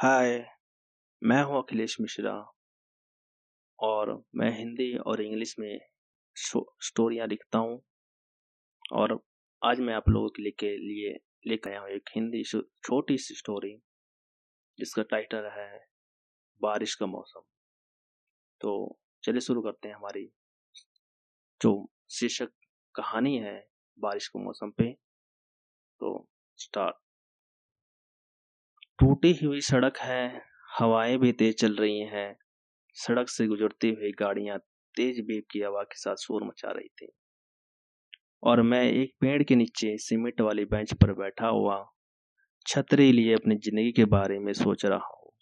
हाय, मैं हूँ अखिलेश मिश्रा और मैं हिंदी और इंग्लिश में स्टोरियाँ लिखता हूँ और आज मैं आप लोगों के लिए के लिए लेकर आया हूँ एक हिंदी छोटी सी स्टोरी जिसका टाइटल है बारिश का मौसम। तो चलिए शुरू करते हैं हमारी जो शीर्षक कहानी है बारिश के मौसम पे। तो स्टार्ट। टूटी हुई सड़क है, हवाएँ भी तेज चल रही हैं। सड़क से गुजरती हुई गाड़ियाँ तेज बेब की हवा के साथ शोर मचा रही थी। और मैं एक पेड़ के नीचे सीमेंट वाली बेंच पर बैठा हुआ, छतरी लिए अपनी ज़िंदगी के बारे में सोच रहा हूँ।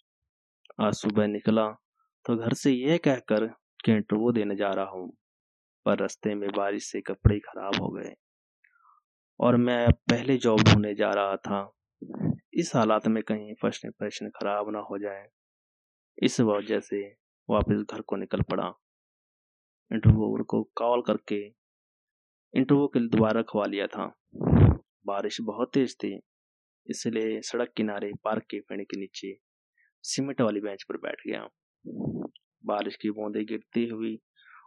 आज सुबह निकला तो घर से यह कहकर कि इंटरव्यू देने जा रहा हूँ, पर रास्ते में बारिश से कपड़े खराब हो गए। और मैं पहले जॉब ढूँढने जा रहा था इस हालात में कहीं फ़र्स्ट इंप्रेशन खराब ना हो जाए। इस वजह से वापस घर को निकल पड़ा। इंटरव्यूअर को कॉल करके इंटरव्यू के लिए दोबारा खवा लिया था। बारिश बहुत तेज थी, इसलिए सड़क किनारे पार्क के पेड़ के नीचे सीमेंट वाली बेंच पर बैठ गया। बारिश की बूंदें गिरती हुई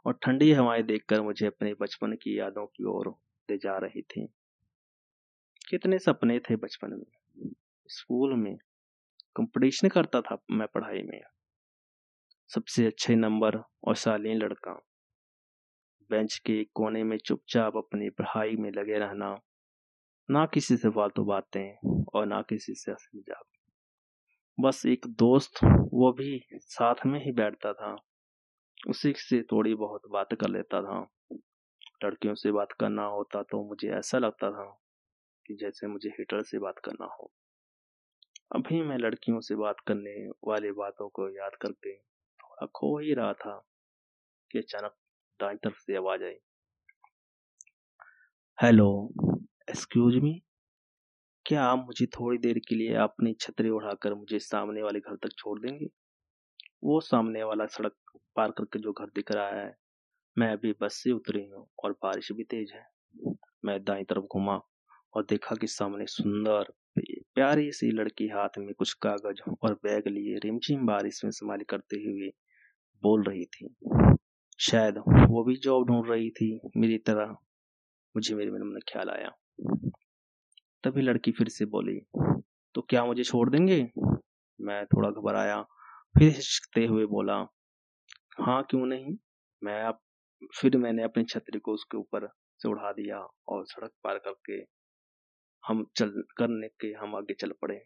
और ठंडी हवाएँ देखकर मुझे अपने बचपन की यादों की ओर ले जा रही थी। कितने सपने थे बचपन में। स्कूल में कंपटीशन करता था मैं पढ़ाई में। सबसे अच्छे नंबर और शालीन लड़का। बेंच के कोने में चुपचाप अपनी पढ़ाई में लगे रहना। ना किसी से फालतू बातें और ना किसी से हँसी मज़ाक। बस एक दोस्त, वो भी साथ में ही बैठता था। उसी से थोड़ी बहुत बात कर लेता था। लड़कियों से बात करना होता तो मुझे ऐसा लगता था कि जैसे मुझे हिटलर से बात करना हो। अभी मैं लड़कियों से बात करने वाली बातों को याद करके थोड़ा खो ही रहा था कि अचानक दाई तरफ़ से आवाज़ आई। Hello, excuse me? क्या आप मुझे थोड़ी देर के लिए अपनी छतरी उड़ाकर मुझे सामने वाले घर तक छोड़ देंगे? वो सामने वाला सड़क पार करके जो घर दिख रहा है, मैं अभी बस से उतरी हूँ और बारिश भी तेज है। मैं दाई तरफ़ घुमा और देखा कि सामने सुंदर प्यारी सी लड़की हाथ में कुछ कागज़ और बैग लिए रिमझिम बारिश में संभाल करते हुए बोल रही थी। शायद वो भी जॉब ढूंढ रही थी, मेरी तरह। मुझे मेरे मन में ख्याल आया। तभी लड़की फिर से बोली तो क्या मुझे छोड़ देंगे? मैं थोड़ा घबराया, फिर हिचकते हुए बोला हाँ क्यों नहीं? मैं अब फिर मैंने अपनी छतरी को उसके ऊपर से उड़ा दिया और सड़क पार करके हम चल, करने के, हम आगे चल पड़े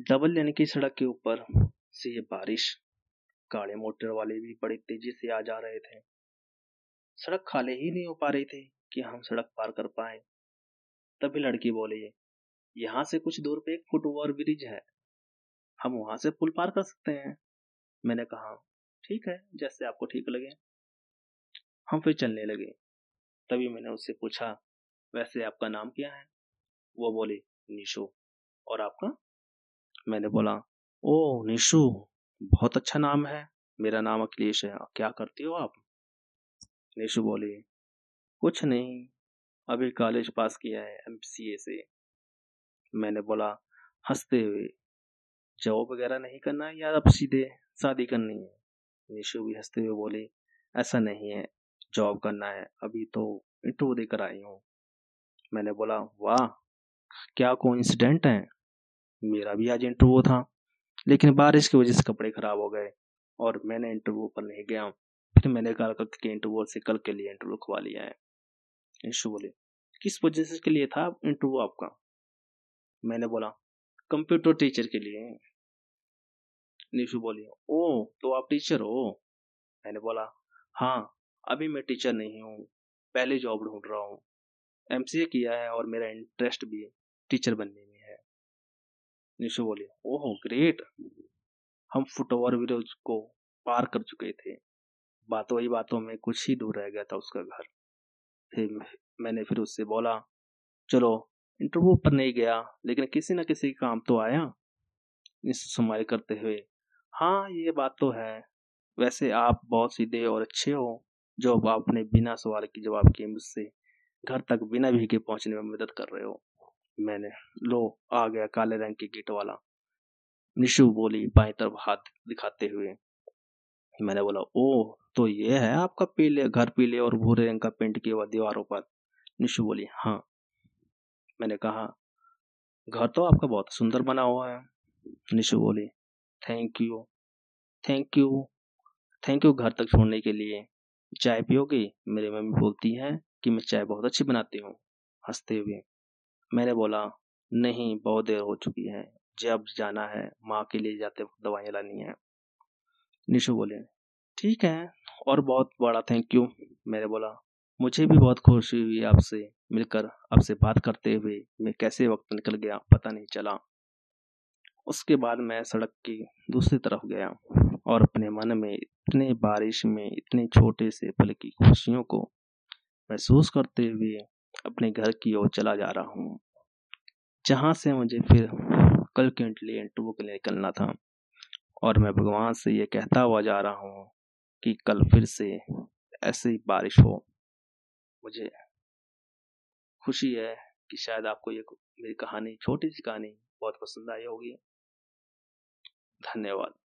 डबल लेन की सड़क के ऊपर से ये बारिश काले मोटर वाले भी बड़ी तेज़ी से आ जा रहे थे। सड़क खाली ही नहीं हो पा रही थी कि हम सड़क पार कर पाए। तभी लड़की बोली, यहाँ से कुछ दूर पे एक फुट ओवर ब्रिज है। हम वहाँ से पुल पार कर सकते हैं? मैंने कहा, ठीक है, जैसे आपको ठीक लगे। हम फिर चलने लगे। तभी मैंने उससे पूछा, वैसे आपका नाम क्या है? वो बोले, निशु। और आपका? मैंने बोला ओ निशु, बहुत अच्छा नाम है। मेरा नाम अखिलेश है। क्या करती हो आप? निशु बोले, कुछ नहीं, अभी कॉलेज पास किया है, एम से। मैंने बोला, हँसते हुए, जॉब वगैरह नहीं करना है या अब सीधे शादी करनी है? निशु भी हँसते हुए बोले, ऐसा नहीं है। जॉब करना है, अभी तो इंटरव्यू देकर आई हूँ। मैंने बोला, वाह, क्या को इंसिडेंट है? मेरा भी आज इंटरव्यू था। लेकिन बारिश की वजह से कपड़े खराब हो गए और मैंने इंटरव्यू पर नहीं गया। फिर मैंने कहा कि इंटरव्यू से कल के लिए इंटरव्यू खुवा लिया है। निशु बोले, किस वजह से के लिए था इंटरव्यू आपका? मैंने बोला कंप्यूटर टीचर के लिए। निशु बोली ओ तो आप टीचर हो? मैंने बोला हाँ अभी मैं टीचर नहीं हूँ, पहले जॉब ढूंढ रहा हूँ। एमसीए किया है और मेरा इंटरेस्ट भी टीचर बनने में है। निशु बोले, ओहो ग्रेट हम फुट ओवर ब्रिज को पार कर चुके थे। बातों ही बातों में कुछ ही दूर रह गया था उसका घर। फिर मैंने फिर उससे बोला, चलो इंटरव्यू पर नहीं गया, लेकिन किसी न किसी काम तो आया। निशु समाई करते हुए हाँ ये बात तो है। वैसे आप बहुत सीधे और अच्छे हो। जो अब आपने बिना सवाल के जवाब किए मुझसे, घर तक बिना भीगे पहुँचने में मदद कर रहे हो? मैंने, लो, आ गया काले रंग के गेट वाला। निशु बोली, बाएँ तरफ़ हाथ दिखाते हुए। मैंने बोला, ओ तो ये है आपका पीले, घर पीले और भूरे रंग का पेंट किया हुआ दीवारों पर? निशु बोली हाँ। मैंने कहा, घर तो आपका बहुत सुंदर बना हुआ है। निशु बोली, thank you thank you thank you घर तक छोड़ने के लिए। चाय पियोगे? मेरी मम्मी बोलती हैं कि मैं चाय बहुत अच्छी बनाती हूँ। हँसते हुए। मैंने बोला, नहीं, बहुत देर हो चुकी है। जब जाना है, माँ के लिए जाते वक्त दवाइयाँ लानी है। निशु बोले, ठीक है, और बहुत बड़ा थैंक यू मैंने बोला, मुझे भी बहुत खुशी हुई आपसे मिलकर, आपसे बात करते हुए। मैं कैसे वक्त निकल गया, पता नहीं चला। उसके बाद मैं सड़क की दूसरी तरफ़ गया और अपने मन में इतने बारिश में, इतने छोटे से पल की खुशियों को महसूस करते हुए अपने घर की ओर चला जा रहा हूँ। जहाँ से मुझे फिर कल के लिए इंटरव्यू के लिए निकलना था और मैं भगवान से ये कहता हुआ जा रहा हूँ कि कल फिर से ऐसे बारिश हो। मुझे खुशी है कि शायद आपको ये मेरी कहानी, छोटी सी कहानी बहुत पसंद आई होगी। धन्यवाद।